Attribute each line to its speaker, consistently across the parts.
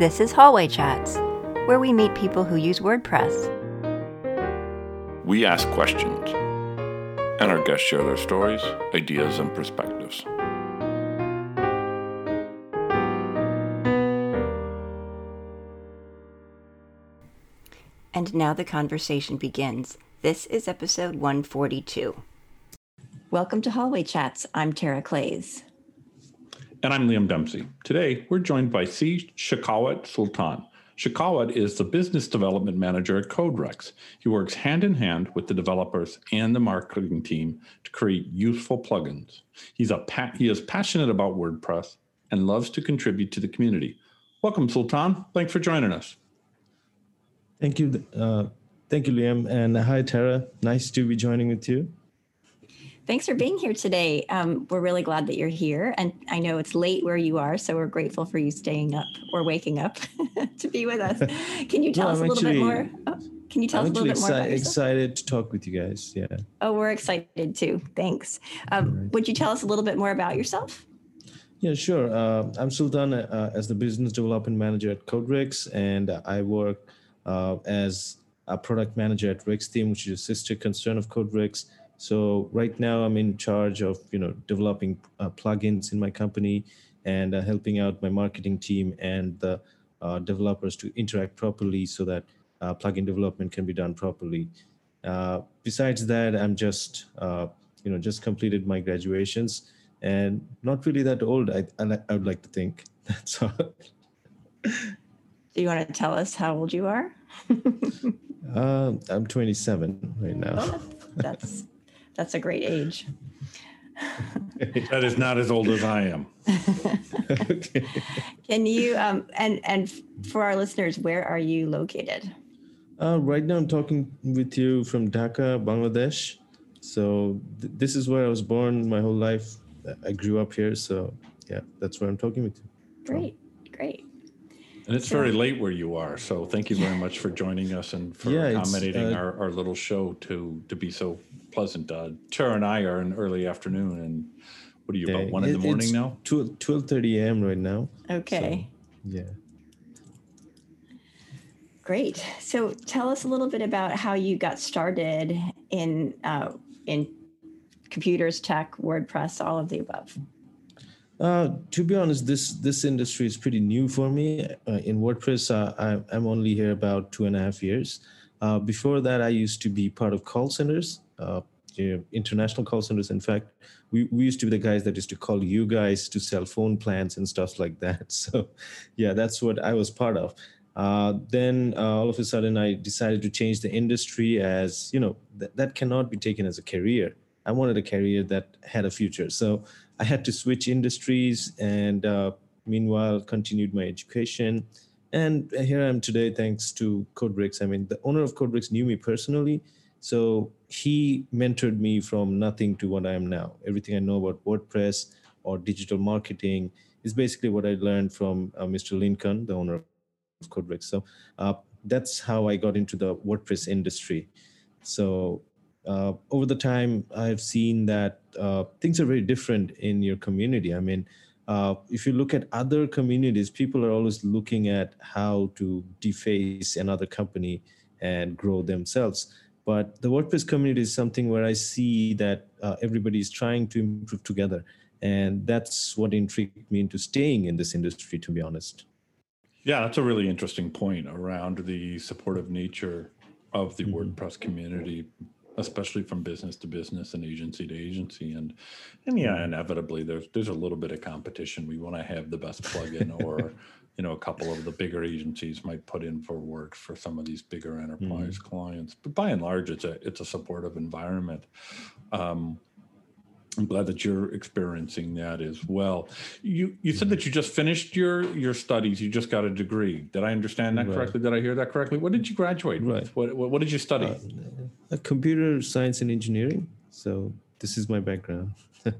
Speaker 1: This is Hallway Chats, where we meet people who use WordPress.
Speaker 2: We ask questions, and our guests share their stories, ideas, and perspectives.
Speaker 1: And now the conversation begins. This is episode 142. Welcome to Hallway Chats. I'm Tara Claeys.
Speaker 2: And I'm Liam Dempsey. Today, we're joined by C. Shekhawat Sultan. Shakawat is the business development manager at CodeRex. He works hand in hand with the developers and the marketing team to create useful plugins. He's a pa- he is passionate about WordPress and loves to contribute to the community. Welcome, Sultan. Thanks for joining us.
Speaker 3: Thank you. Uh, thank you, Liam. And hi, Tara. Nice to be joining with you.
Speaker 1: Thanks for being here today. Um, we're really glad that you're here. And I know it's late where you are, so we're grateful for you staying up or waking up to be with us. Can you tell well, us a little actually, bit more? Oh, can you tell
Speaker 3: I'm
Speaker 1: us a little bit more?
Speaker 3: I'm excited to talk with you guys. Yeah.
Speaker 1: Oh, we're excited too. Thanks. Um, right. Would you tell us a little bit more about yourself?
Speaker 3: Yeah, sure. Uh, I'm Sultan uh, as the business development manager at CodeRex, and I work uh, as a product manager at RexTheme, which is a sister concern of CodeRex. So right now I'm in charge of you know developing uh, plugins in my company and uh, helping out my marketing team and the uh, developers to interact properly so that uh, plugin development can be done properly. Uh, besides that, I'm just you know just completed my graduations and not really that old. I I, I would like to think that's all.
Speaker 1: Do you want to tell us how old you are?
Speaker 3: uh, I'm 27 right now.
Speaker 1: Oh, that's that's a great age.
Speaker 2: that is not as old as I am.
Speaker 1: okay. Can you um, and and for our listeners, where are you located?
Speaker 3: Uh, right now, I'm talking with you from Dhaka, Bangladesh. So th- this is where I was born my whole life. I grew up here, so yeah, that's where I'm talking with you.
Speaker 1: Great, great.
Speaker 2: And it's very late where you are, so thank you very much for joining us and for yeah, accommodating uh, our, our little show to to be so pleasant. Uh, Tara and I are in early afternoon, and what are you about one in the morning now?
Speaker 3: 12, 12.30 a.m. right now.
Speaker 1: Okay.
Speaker 3: So, yeah.
Speaker 1: Great. So tell us a little bit about how you got started in uh, in computers, tech, WordPress, all of the above.
Speaker 3: Uh, to be honest, this this industry is pretty new for me. Uh, in WordPress, uh, I, am only here about two and a half years. Uh, before that, I used to be part of call centers, uh, you know, international call centers. In fact, we, we used to be the guys that used to call you guys to sell phone plans and stuff like that. So, yeah, that's what I was part of. Uh, then all of a sudden, I decided to change the industry as you know th- that cannot be taken as a career. I wanted a career that had a future. So I had to switch industries and uh, meanwhile continued my education. And here I am today, thanks to CodeRex. I mean, the owner of CodeRex knew me personally. So he mentored me from nothing to what I am now. Everything I know about WordPress or digital marketing is basically what I learned from uh, Mr. Lincoln, the owner of CodeRex. So uh, that's how I got into the WordPress industry. So uh, over the time, I've seen that uh, things are very different in your community. I mean, uh, if you look at other communities, people are always looking at how to deface another company and grow themselves. But the WordPress community is something where I see that uh, everybody is trying to improve together. And that's what intrigued me into staying in this industry, to be honest.
Speaker 2: Yeah, that's a really interesting point around the supportive nature of the mm-hmm. WordPress community especially from business to business and agency to agency and and yeah mm-hmm. inevitably there's there's a little bit of competition we want to have the best plugin or you know a couple of the bigger agencies might put in for work for some of these bigger enterprise mm-hmm. clients but by and large it's a it's a supportive environment um, I'm glad that you're experiencing that as well. You you said that you just finished your your studies. You just got a degree. Did I understand that right. correctly? Did I hear that correctly? What did you graduate right. with? What, what, what did you study?
Speaker 3: Uh, computer science and engineering. So this is my background.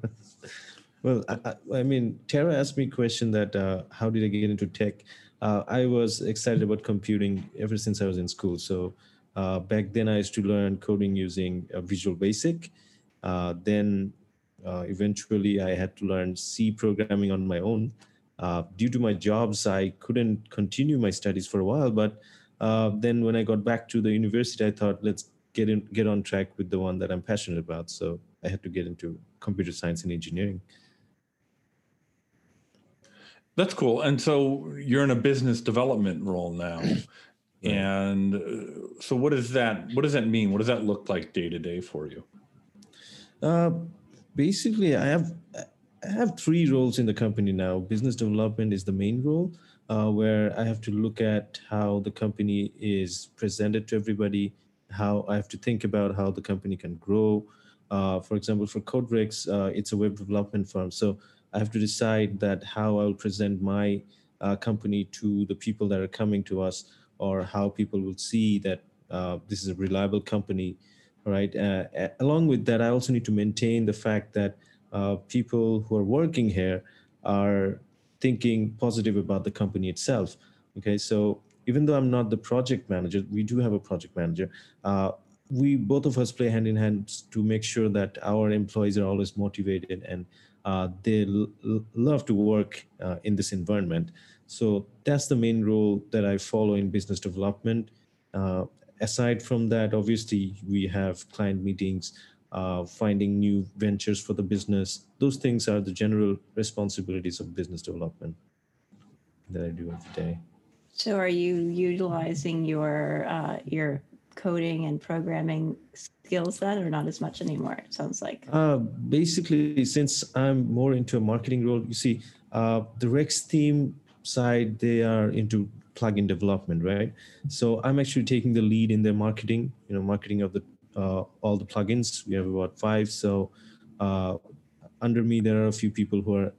Speaker 3: well, I, I, mean, Tara asked me a question that uh, how did I get into tech? Uh, I was excited about computing ever since I was in school. So uh, back then I used to learn coding using uh, Visual Basic. Uh, then uh, eventually I had to learn C programming on my own. due to my jobs, I couldn't continue my studies for a while. But then when I got back to the university, I thought, let's get in, get on track with the one that I'm passionate about. So I had to get into computer science and engineering.
Speaker 2: That's cool. And so you're in a business development role now. And uh, so what does that what does that mean? What does that look like day to day for you?
Speaker 3: Uh, basically, I have I have three roles in the company now. Business development is the main role, uh, where I have to look at how the company is presented to everybody, how I have to think about how the company can grow. Uh, for example, for Coderex, uh, it's a web development firm, so I have to decide that how I'll present my uh, company to the people that are coming to us, or how people will see that uh, this is a reliable company, right? Uh, along with that, I also need to maintain the fact that uh, people who are working here are thinking positive about the company itself. Okay, so even though I'm not the project manager, we do have a project manager. Uh, we both of us play hand in hand to make sure that our employees are always motivated and they l- love to work uh, in this environment. So that's the main role that I follow in business development. Uh, aside from that, obviously, we have client meetings uh, finding new ventures for the business. Those things are the general responsibilities of business development that I do every day.
Speaker 1: So, are you utilizing your uh, your coding and programming skills then, or not as much anymore? It sounds like.
Speaker 3: Uh, basically, since I'm more into a marketing role, you see, uh, the RexTheme side they are into plugin development, right? So I'm actually taking the lead in their marketing, you know, marketing of the uh, all the plugins. We have about five. So uh, under me, there are a few people who are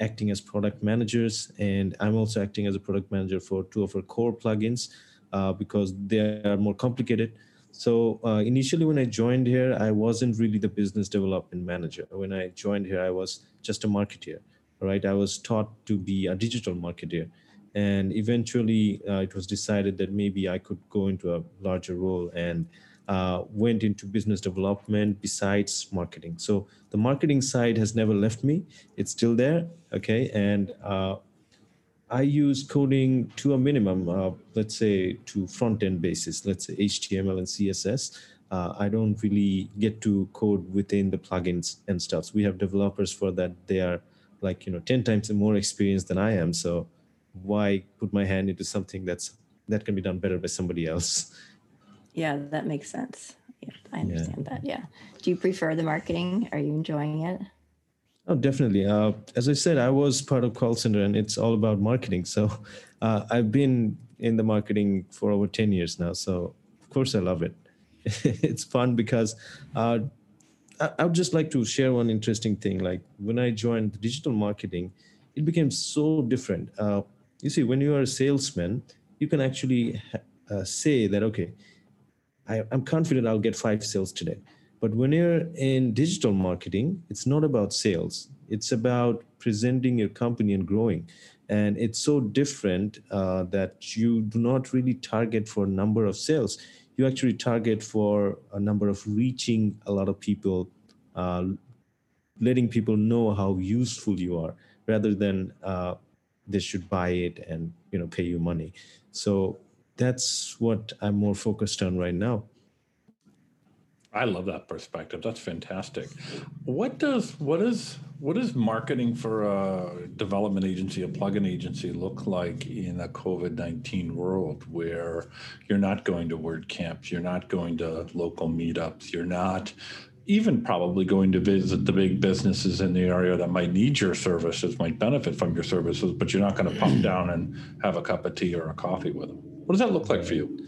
Speaker 3: acting as product managers, and I'm also acting as a product manager for two of our core plugins uh, because they are more complicated. So uh, initially, when I joined here, I wasn't really the business development manager. When I joined here, I was just a marketer. Right, I was taught to be a digital marketer, and eventually, uh, it was decided that maybe I could go into a larger role and uh, went into business development besides marketing. So the marketing side has never left me. It's still there. Okay. And uh, I use coding to a minimum, uh, let's say to front end basis, let's say HTML and CSS. Uh, I don't really get to code within the plugins and stuff. So we have developers for that. They are like, you know, 10 times more experienced than I am. So why put my hand into something that's that can be done better by somebody else?
Speaker 1: Yeah, that makes sense. Yeah, I understand yeah. that. Yeah. Do you prefer the marketing? Are you enjoying it?
Speaker 3: Oh, definitely. Uh, as I said, I was part of call center, and it's all about marketing. So uh, I've been in the marketing for over ten years now. So of course, I love it. it's fun because uh, I, I would just like to share one interesting thing. Like when I joined digital marketing, it became so different. Uh, you see, when you are a salesman, you can actually uh, say that okay I, I'm confident I'll get five sales today. But when you're in digital marketing, it's not about sales. It's about presenting your company and growing. And it's so different uh, that you do not really target for a number of sales. You actually target for a number of reaching a lot of people, uh, letting people know how useful you are, rather than uh, they should buy it and you know pay you money. So that's what I'm more focused on right now.
Speaker 2: I love that perspective. That's fantastic. What does what is what is marketing for a development agency, a plugin agency, look like in a COVID nineteen world where you're not going to WordCamps, you're not going to local meetups, you're not even probably going to visit the big businesses in the area that might need your services, might benefit from your services, but you're not going to pop down and have a cup of tea or a coffee with them. What does that look like for you?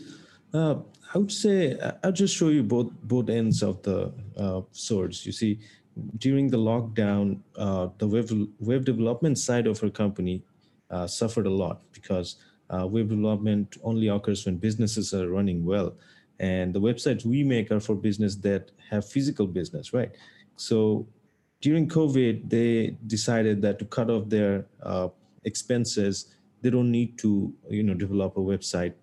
Speaker 3: Uh, I would say I'll just show you both both ends of the uh, swords. You see, during the lockdown, uh, the web web development side of her company uh, suffered a lot because uh, web development only occurs when businesses are running well, and the websites we make are for business that have physical business, right? So during COVID, they decided that to cut off their uh, expenses they don't need to you know develop a website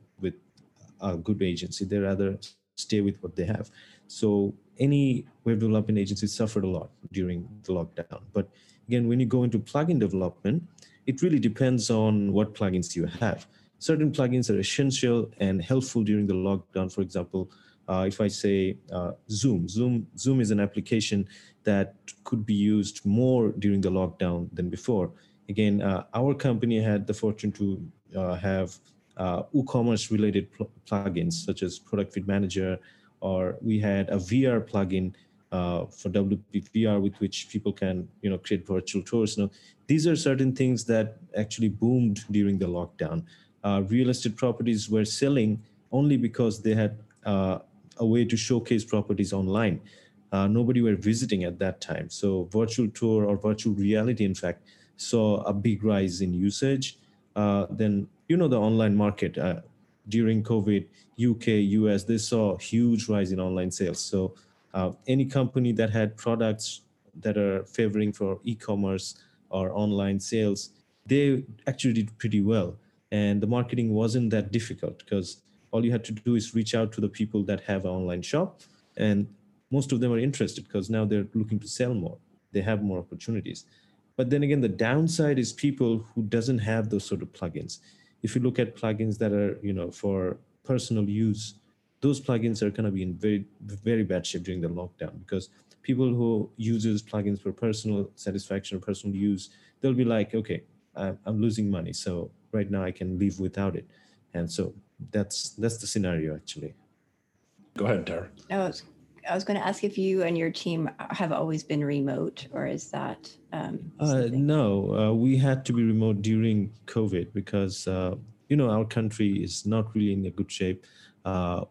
Speaker 3: a good agency they rather stay with what they have so any web development agency suffered a lot during the lockdown but again when you go into plugin development it really depends on what plugins you have. Certain plugins are essential and helpful during the lockdown. For example, uh, if I say uh, Zoom, Zoom, Zoom is an application that could be used more during the lockdown than before. Again, uh, our company had the fortune to uh, have uh, WooCommerce related pl- plugins such as Product Feed Manager, or we had a VR plugin uh, for WP VR with which people can you know create virtual tours. Now, these are certain things that actually boomed during the lockdown. Uh, real estate properties were selling only because they had uh, a way to showcase properties online. Uh, nobody were visiting at that time. So virtual tour or virtual reality, in fact, saw a big rise in usage. Uh, then you know the online market uh, during COVID, UK, US, they saw huge rise in online sales. So uh, any company that had products that are favoring for e-commerce or online sales, they actually did pretty well. And the marketing wasn't that difficult because all you had to do is reach out to the people that have an online shop and most of them are interested because now they're looking to sell more they have more opportunities but then again the downside is people who doesn't have those sort of plugins if you look at plugins that are you know for personal use those plugins are going to be in very very bad shape during the lockdown because people who uses plugins for personal satisfaction or personal use they'll be like okay i'm losing money so right now i can live without it. And so that's that's the scenario actually.
Speaker 2: Go ahead tara.
Speaker 1: I was, I was going to ask if you and your team have always been remote or is that um,
Speaker 3: uh, no uh, we had to be remote during covid because uh, you know our country is not really in a good shape uh,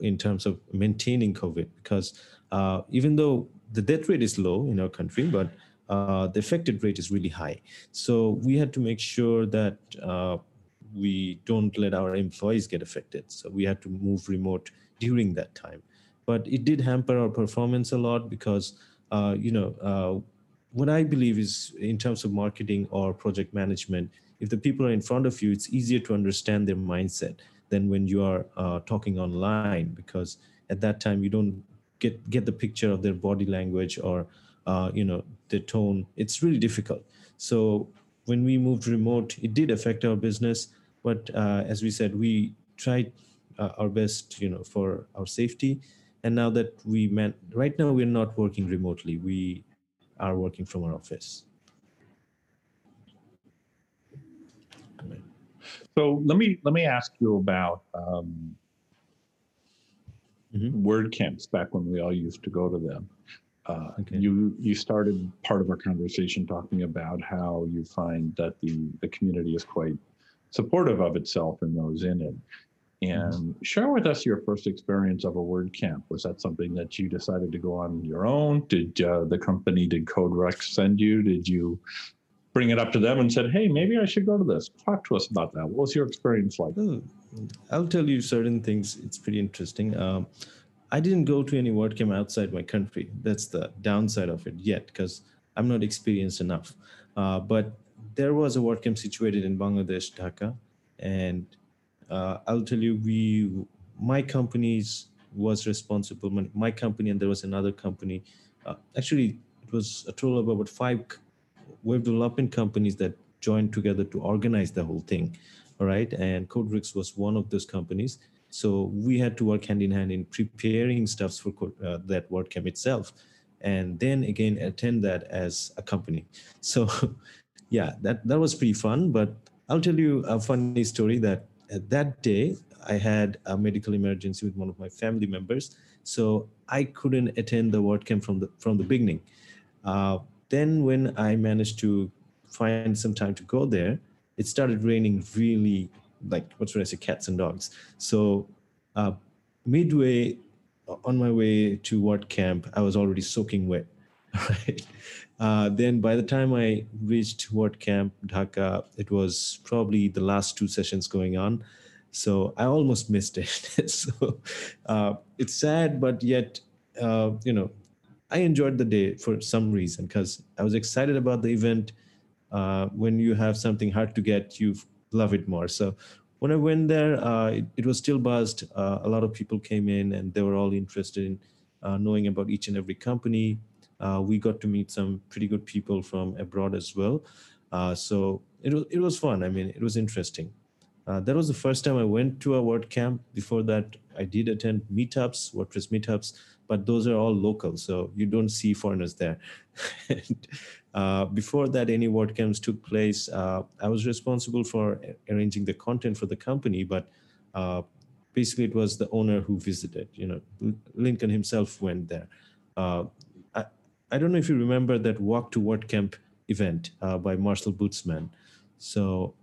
Speaker 3: in terms of maintaining covid because uh, even though the death rate is low in our country but uh, the affected rate is really high so we had to make sure that we don't let our employees get affected. So we had to move remote during that time. But it did hamper our performance a lot because, uh, you know, uh, what I believe is in terms of marketing or project management, if the people are in front of you, it's easier to understand their mindset than when you are uh, talking online because at that time you don't get get the picture of their body language or uh, you know their tone. It's really difficult. So when we moved remote, it did affect our business but uh, as we said, we tried uh, our best, you know, for our safety. And now that we met, right now we're not working remotely. We are working from our office.
Speaker 2: So let me let me ask you about um, mm-hmm. WordCamps back when we all used to go to them. Uh, okay. You you started part of our conversation talking about how you find that the the community is quite supportive of itself and those in it. And mm-hmm. share with us your first experience of a WordCamp. Was that something that you decided to go on your own? Did uh, the company, did CodeRex send you? Did you bring it up to them and said, hey, maybe I should go to this? Talk to us about that. What was your experience like?
Speaker 3: I'll tell you certain things. It's pretty interesting. Um, I didn't go to any WordCamp outside my country. That's the downside of it yet, because I'm not experienced enough. Uh, but there was a WordCamp situated in Bangladesh, Dhaka, and uh, I'll tell you, we my company's was responsible. My company and there was another company. Uh, actually, it was a total of about five web development companies that joined together to organize the whole thing. All right, and CodeRex was one of those companies. So we had to work hand in hand in preparing stuffs for uh, that WordCamp itself, and then again attend that as a company. So yeah, that that was pretty fun. But I'll tell you a funny story that that day I had a medical emergency with one of my family members, so I couldn't attend the WordCamp from the from the beginning. Uh, then when I managed to find some time to go there, it started raining really like what should I say, cats and dogs. So uh, midway on my way to WordCamp, I was already soaking wet. Right. Uh, then by the time I reached WordCamp Dhaka, it was probably the last two sessions going on. So I almost missed it. so uh, it's sad, but yet, uh, you know, I enjoyed the day for some reason because I was excited about the event. Uh, when you have something hard to get, you love it more. So when I went there, uh, it, it, was still buzzed. Uh, a lot of people came in and they were all interested in knowing about each and every company uh, we got to meet some pretty good people from abroad as well. Uh, so it was it was fun. I mean, it was interesting. Uh, that was the first time I went to a WordCamp. Before that, I did attend meetups, WordPress meetups, but those are all local, so you don't see foreigners there. and, uh, before that, any WordCamps took place, uh, I was responsible for arranging the content for the company, but uh, basically it was the owner who visited. You know, Lincoln himself went there. I, don't know if you remember that Walk to WordCamp event uh, by Marcel Bootsman. So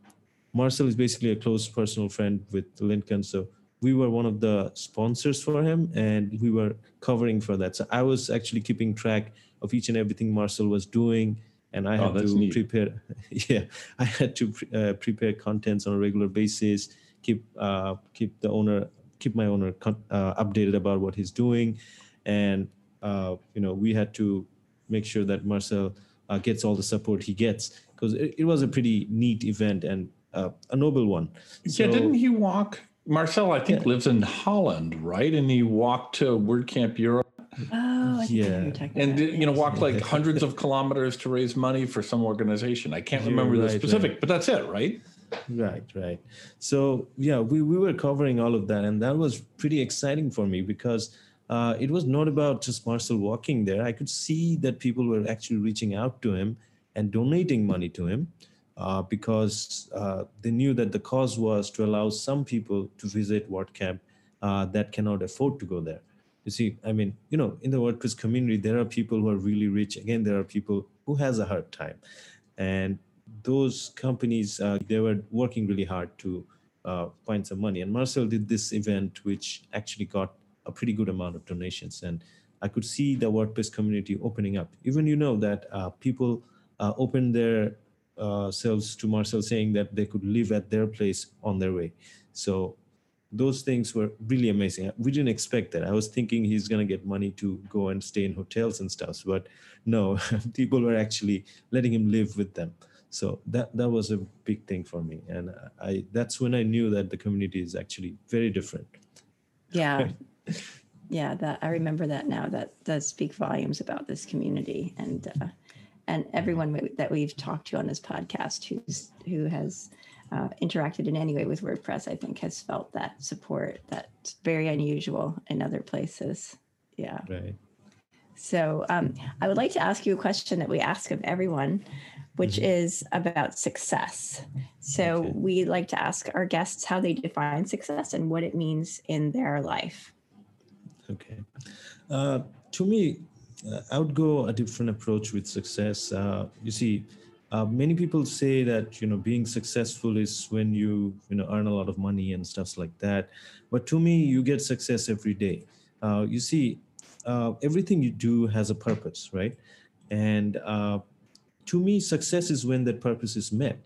Speaker 3: Marcel is basically a close personal friend with Lincoln. So we were one of the sponsors for him and we were covering for that. So I was actually keeping track of each and everything Marcel was doing. And I oh, had to neat. prepare, yeah, I had to uh, prepare contents on a regular basis, keep uh, keep the owner, keep my owner uh, updated about what he's doing, and uh, you know we had to make sure that Marcel uh, gets all the support he gets because it, it, was a pretty neat event and uh, a noble one.
Speaker 2: So, yeah, didn't he walk? Marcel, I think, yeah. lives in Holland, right? And he walked to WordCamp Europe.
Speaker 1: Oh, yeah.
Speaker 2: And you know, walked like hundreds of kilometers to raise money for some organization. I can't remember right, the specific, right. but that's it, right?
Speaker 3: Right, right. So yeah, we, we were covering all of that, and that was pretty exciting for me because uh, it was not about just Marcel walking there. I could see that people were actually reaching out to him and donating money to him uh, because uh, they knew that the cause was to allow some people to visit WordCamp uh, that cannot afford to go there. You see, I mean, you know, in the WordPress community, there are people who are really rich. Again, there are people who has a hard time, and those companies uh, they were working really hard to uh, find some money. And Marcel did this event, which actually got a pretty good amount of donations, and I could see the WordPress community opening up. Even you know that uh, people opened their uh, selves to Marcel saying that they could live at their place on their way. So those things were really amazing. We didn't expect that. I was thinking he's going to get money to go and stay in hotels and stuff, but no, people were actually letting him live with them. So that that was a big thing for me, and I that's when I knew that the community is actually very different.
Speaker 1: Yeah, yeah. That I remember that now. That does speak volumes about this community, and uh, and everyone that we've talked to on this podcast who's who has uh, interacted in any way with WordPress, I think, has felt that support that's very unusual in other places. Yeah.
Speaker 3: Right.
Speaker 1: So um, I would like to ask you a question that we ask of everyone, which mm-hmm. is about success. So okay. we like to ask our guests how they define success and what it means in their life.
Speaker 3: Okay. Uh, to me, uh, I would go a different approach with success. Uh, you see, uh, many people say that you know being successful is when you you know earn a lot of money and stuff like that. But to me, you get success every day. Uh, you see, uh, everything you do has a purpose, right? And to me, success is when that purpose is met.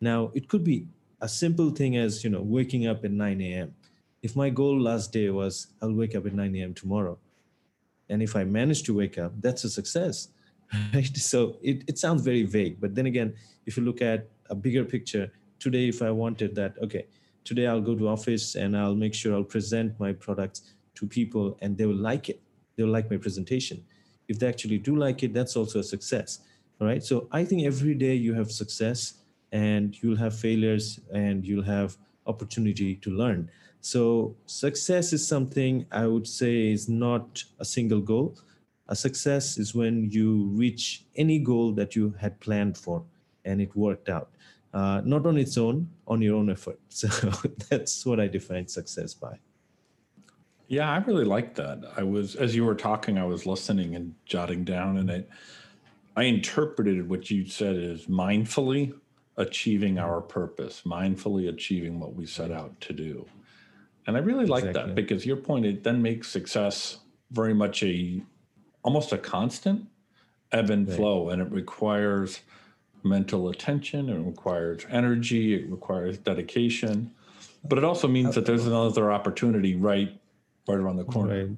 Speaker 3: Now, it could be a simple thing as you know waking up at 9 a.m. If my goal last day was I'll wake up at 9 a.m. tomorrow, and if i manage to wake up that's a success right? So it, it sounds very vague but then again if you look at a bigger picture today if i wanted that okay today i'll go to office and i'll make sure i'll present my products to people and they will like it. They will like my presentation. If they actually do like it that's also a success all right? So i think every day you have success and you'll have failures and you'll have opportunity to learn so success is something I would say is not a single goal. A success is when you reach any goal that you had planned for and it worked out. Uh, not on its own, on your own effort. So that's what I define success by.
Speaker 2: Yeah, I really like that. I was, as you were talking, I was listening and jotting down, and it, I interpreted what you said as mindfully achieving our purpose, mindfully achieving what we set out to do. And I really like exactly. that because your point it then makes success very much a almost a constant ebb and right. flow, and it requires mental attention, it requires energy, it requires dedication, but it also means that there's another opportunity right right around the corner. Right.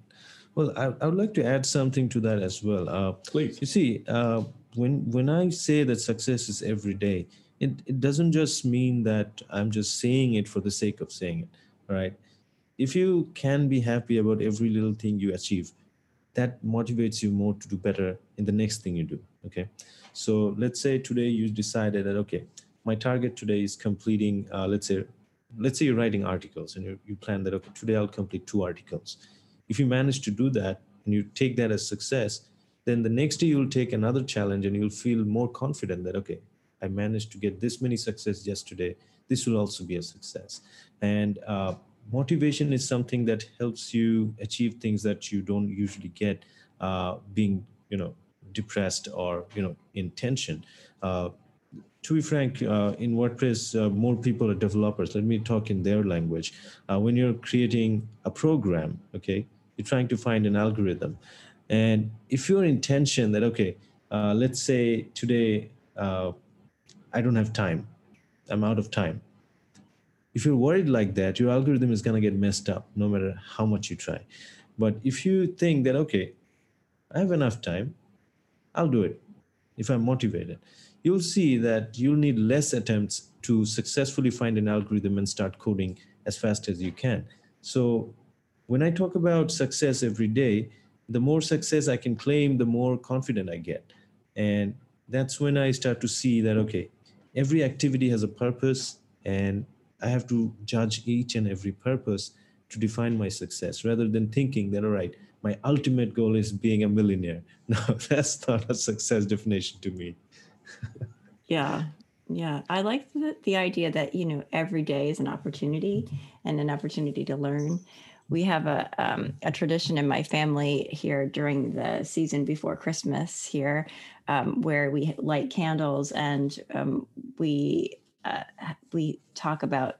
Speaker 3: Well, I, I would like to add something to that as well. Uh,
Speaker 2: Please.
Speaker 3: You see, uh, when when I say that success is every day, it, it doesn't just mean that I'm just saying it for the sake of saying it, right? If you can be happy about every little thing you achieve that motivates you more to do better in the next thing you do Okay. So let's say today you decided that, okay, my target today is completing, uh, let's say, let's say you're writing articles and you, you plan that, okay, today I'll complete two articles. If you manage to do that and you take that as success, then the next day you'll take another challenge and you'll feel more confident that, okay, I managed to get this many success yesterday. This will also be a success. And uh, motivation is something that helps you achieve things that you don't usually get uh, being, you know, depressed or you know in tension. Uh, to be frank, uh, in WordPress, uh, more people are developers. Let me talk in their language. Uh, when you're creating a program, okay, you're trying to find an algorithm. And if your intention that, okay, uh, let's say today I don't have time, I'm out of time. If you're worried like that, your algorithm is going to get messed up no matter how much you try. But if you think that, okay, I have enough time, I'll do it if I'm motivated. You'll see that you'll need less attempts to successfully find an algorithm and start coding as fast as you can. So when I talk about success every day, the more success I can claim, the more confident I get. And that's when I start to see that, okay, every activity has a purpose and I have to judge each and every purpose to define my success rather than thinking that, all right, my ultimate goal is being a millionaire. No, that's not a success definition to me.
Speaker 1: yeah. Yeah. I like the, the idea that, you know, every day is an opportunity and an opportunity to learn. We have a, um, a tradition in my family here during the season before Christmas here um, where we light candles and um, we uh, we talk about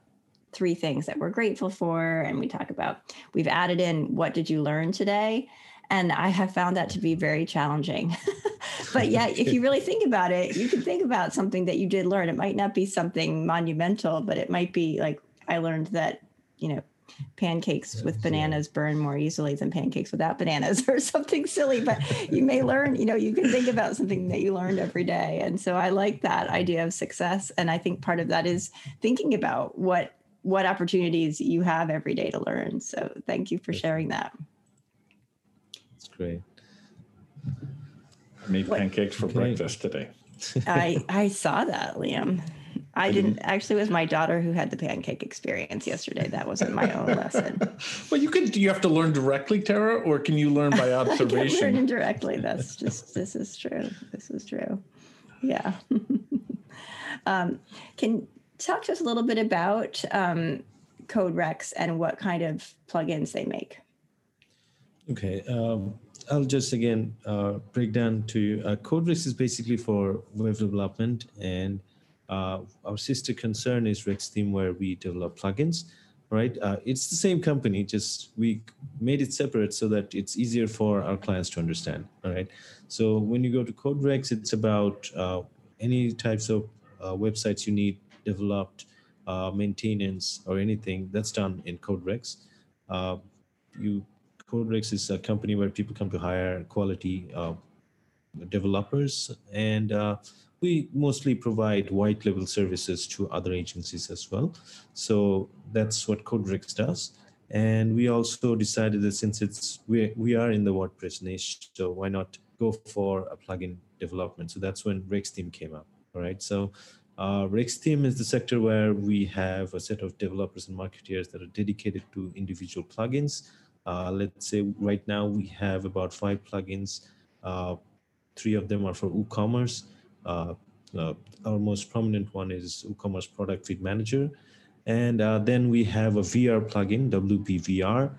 Speaker 1: three things that we're grateful for and we talk about we've added in what did you learn today? And i have found that to be very challenging. But yeah if you really think about it you can think about something that you did learn. It might not be something monumental but it might be like i learned that you know pancakes with uh, bananas burn more easily than pancakes without bananas or something silly but you may learn you know you can think about something that you learned every day and so i like that idea of success and i think part of that is thinking about what what opportunities you have every day to learn. So thank you for sharing that.
Speaker 3: That's great.
Speaker 2: I made pancakes for okay. breakfast today.
Speaker 1: I I saw that, Liam. I didn't actually. It was my daughter who had the pancake experience yesterday. That wasn't my own lesson.
Speaker 2: well, you could. Do you have to learn directly, Tara, or can you learn by observation?
Speaker 1: I can learn indirectly. That's just. This is true. This is true. Yeah. um, can talk to us a little bit about um, CodeRex and what kind of plugins they make.
Speaker 3: Okay. Um, I'll just again uh, break down to you. Uh, CodeRex is basically for web development, and uh, our sister concern is RexTheme, where we develop plugins. Right? Uh, it's the same company, just we made it separate so that it's easier for our clients to understand. All right. So when you go to CodeRex, it's about uh, any types of uh, websites you need developed, uh, maintenance, or anything that's done in CodeRex. Uh, you CodeRex is a company where people come to hire quality developers, and we mostly provide white label services to other agencies as well. So that's what CodeRex does. And we also decided that since it's we we are in the WordPress niche, so why not go for a plugin development? So that's when RexTheme came up. All right. So uh, Team is the sector where we have a set of developers and marketeers that are dedicated to individual plugins. Uh, let's say right now we have about five plugins. Uh, three of them are for WooCommerce. Uh, uh, our most prominent one is WooCommerce Product Feed Manager. And uh, then we have a VR plugin, WP VR,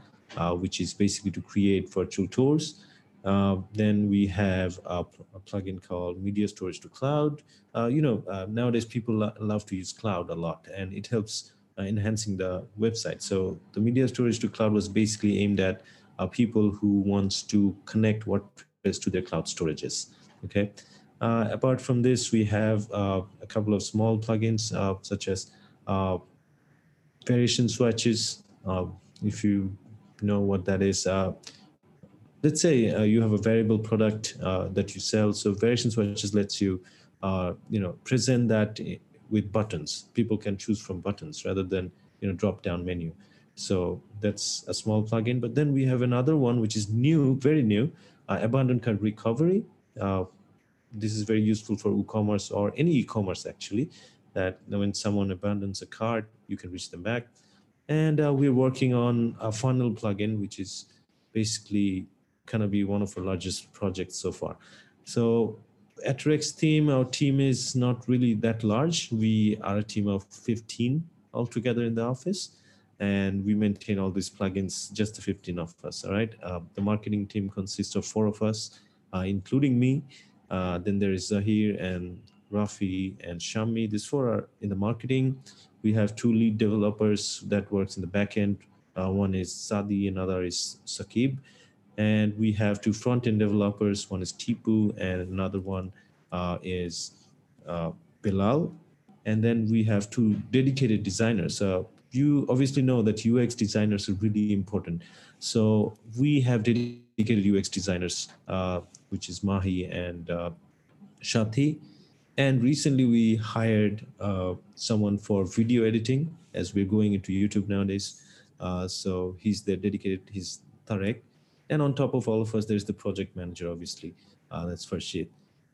Speaker 3: which is basically to create virtual tours. Uh, then we have a, a, plugin called Media Storage to Cloud. Uh, you know, uh, nowadays people lo- love to use cloud a lot, and it helps uh, enhancing the website. So the Media Storage to Cloud was basically aimed at uh, people who wants to connect WordPress to their cloud storages. Okay. Apart from this, we have a couple of small plugins such as variation swatches. if you know what that is, let's say uh, you have a variable product uh, that you sell. So variation swatches lets you, uh, you know, present that with buttons. People can choose from buttons rather than you know drop down menu. So that's a small plugin. But then we have another one which is new, very new, uh, abandoned cart recovery. Uh, this is very useful for WooCommerce or any e-commerce actually. That when someone abandons a cart, you can reach them back. And uh, we're working on a funnel plugin, which is basically gonna be one of our largest projects so far. So at RexTheme, our team is not really that large. We are a team of 15 altogether in the office, and we maintain all these plugins, just the 15 of us. All right. Uh, the marketing team consists of four of us, uh, including me. Uh, then there is Zahir and Rafi and Shami. These four are in the marketing. We have two lead developers that works in the backend. Uh, one is Sadi, another is Sakib and we have two front-end developers. One is Tipu, and another one uh, is uh, Bilal. And then we have two dedicated designers. Uh, you obviously know that UX designers are really important. So we have dedicated UX designers, uh, which is Mahi and uh, Shati. And recently we hired uh, someone for video editing as we're going into YouTube nowadays. Uh, so he's there dedicated, he's Tarek. And on top of all of us there's the project manager obviously uh, that's Farshid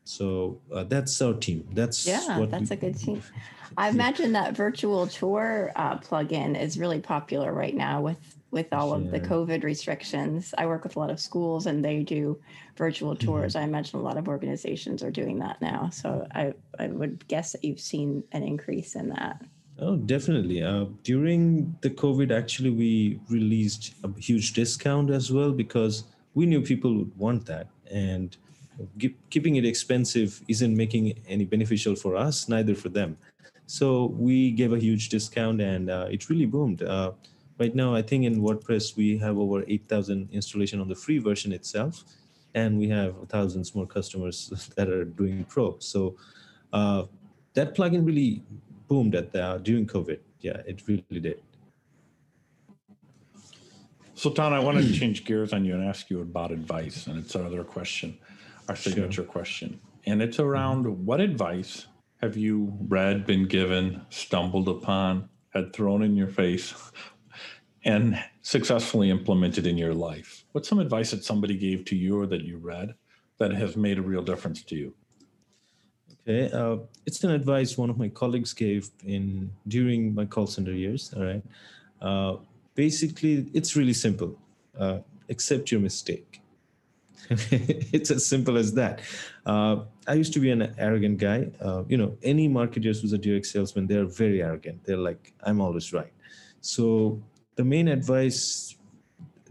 Speaker 3: so uh, that's our team. That's
Speaker 1: yeah that's we, a good team. I imagine that virtual tour uh, plugin is really popular right now with with all of the covid restrictions i work with a lot of schools and they do virtual mm-hmm. tours mm-hmm. i imagine a lot of organizations are doing that now so i i would guess that you've seen an increase in that
Speaker 3: Oh, definitely. Uh, during the COVID, actually, we released a huge discount as well because we knew people would want that. And keeping it expensive isn't making any beneficial for us, neither for them. So we gave a huge discount and uh, it really boomed. Uh, right now, I think in WordPress, we have over 8,000 installation on the free version itself. And we have thousands more customers that are doing pro. So uh, that plugin really boomed at the, during COVID. Yeah, it really did.
Speaker 2: Sultan, I want to change gears on you and ask you about advice. And it's another question, our signature sure. question. And it's around mm-hmm. what advice have you read, been given, stumbled upon, had thrown in your face, and successfully implemented in your life? What's some advice that somebody gave to you or that you read that has made a real difference to you?
Speaker 3: Okay, uh, it's an advice one of my colleagues gave in during my call center years. All right, uh, basically, it's really simple. Uh, accept your mistake. it's as simple as that. Uh, I used to be an arrogant guy. Uh, you know, any marketers who's a direct salesman, they're very arrogant. They're like, I'm always right. So the main advice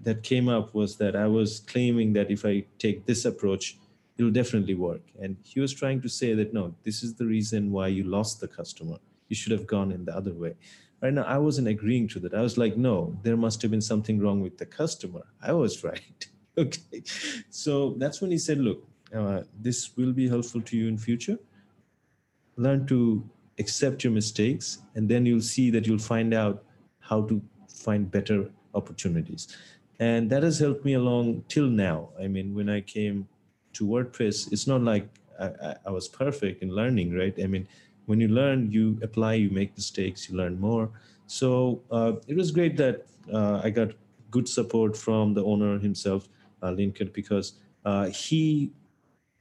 Speaker 3: that came up was that I was claiming that if I take this approach, it'll definitely work. And he was trying to say that, no, this is the reason why you lost the customer. You should have gone in the other way. Right now, I wasn't agreeing to that. I was like, no, there must have been something wrong with the customer. I was right. okay. So that's when he said, look, uh, this will be helpful to you in future. Learn to accept your mistakes, and then you'll see that you'll find out how to find better opportunities. And that has helped me along till now. I mean, when I came to WordPress, it's not like I, I, was perfect in learning, right? I mean, when you learn, you apply, you make mistakes, you learn more. So uh, it was great that uh, I got good support from the owner himself, uh, Lincoln, because uh, he,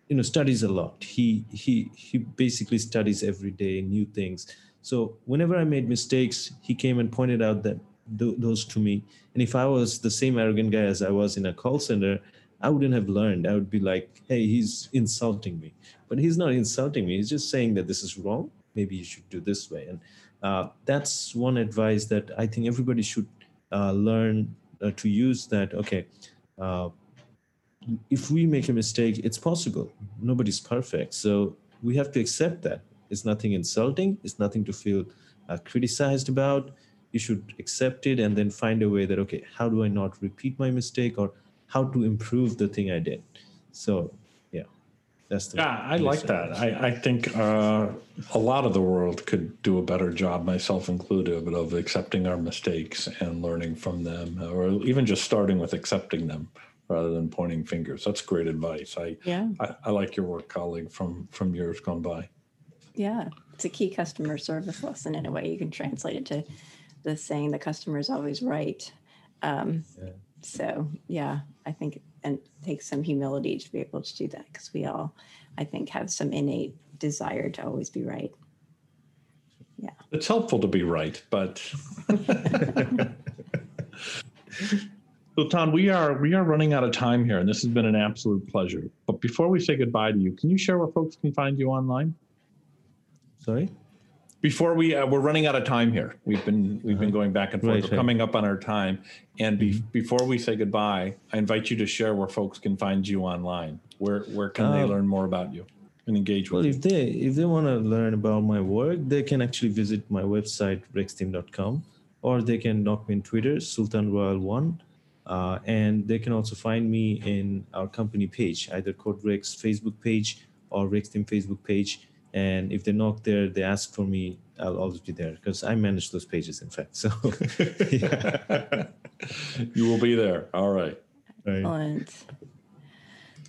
Speaker 3: you know, studies a lot. He he he basically studies every day new things. So whenever I made mistakes, he came and pointed out that th- those to me. And if I was the same arrogant guy as I was in a call center, I wouldn't have learned. I would be like, hey, he's insulting me. But he's not insulting me. He's just saying that this is wrong. Maybe you should do this way. And uh, that's one advice that I think everybody should uh, learn uh, to use that, okay, uh, if we make a mistake, it's possible. Nobody's perfect. So we have to accept that. It's nothing insulting, it's nothing to feel uh, criticized about. You should accept it and then find a way that, okay, how do I not repeat my mistake or how to improve the thing I did. So yeah,
Speaker 2: that's the yeah. I like that. I, I think uh, a lot of the world could do a better job, myself included, of accepting our mistakes and learning from them, or even just starting with accepting them rather than pointing fingers. That's great advice. I yeah. I, I like your work, colleague, from from years gone by.
Speaker 1: Yeah, it's a key customer service lesson in a way. You can translate it to the saying the customer is always right. Um, yeah so yeah i think and takes some humility to be able to do that because we all I think, have some innate desire to always be right. Yeah.
Speaker 2: It's helpful to be right, but Sultan we are we are running out of time here, and this has been an absolute pleasure. But before we say goodbye to you, can you share where folks can find you online?
Speaker 3: Sorry.
Speaker 2: Before we uh, we're running out of time here. We've been we've been going back and forth. Right, we're coming up on our time, and be, mm-hmm. before we say goodbye, I invite you to share where folks can find you online. Where where can uh, they learn more about you and engage with
Speaker 3: well, if they if they want to learn about my work, they can actually visit my website rextheme.com, or they can knock me on Twitter, Sultan Royal One uh, and they can also find me in our company page, either CodeRex Facebook page or RexTheme Facebook page. And if they knock there, they ask for me, I'll always be there because I manage those pages, in fact. So
Speaker 2: you will be there. All right.
Speaker 1: Excellent.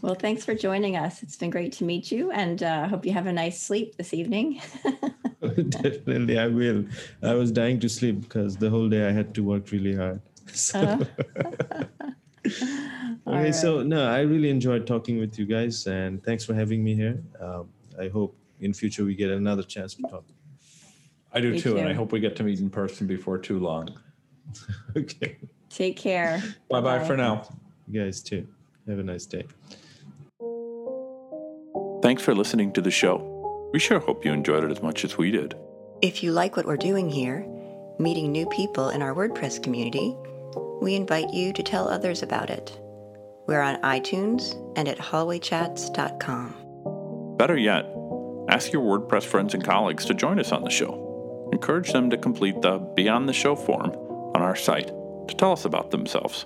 Speaker 1: Well, thanks for joining us. It's been great to meet you, and I uh, hope you have a nice sleep this evening.
Speaker 3: Definitely, I will. I was dying to sleep because the whole day I had to work really hard. So, uh. okay, right. so no, I really enjoyed talking with you guys, and thanks for having me here. Um, I hope in future we get another chance to talk.
Speaker 2: I do Thank too, you. and I hope we get to meet in person before too long.
Speaker 3: okay.
Speaker 1: Take care.
Speaker 2: Bye bye for now.
Speaker 3: You guys too. Have a nice day.
Speaker 2: Thanks for listening to the show. We sure hope you enjoyed it as much as we did.
Speaker 1: If you like what we're doing here, meeting new people in our WordPress community, we invite you to tell others about it. We're on iTunes and at hallwaychats.com.
Speaker 2: Better yet, ask your WordPress friends and colleagues to join us on the show. Encourage them to complete the Be on the Show form on our site to tell us about themselves.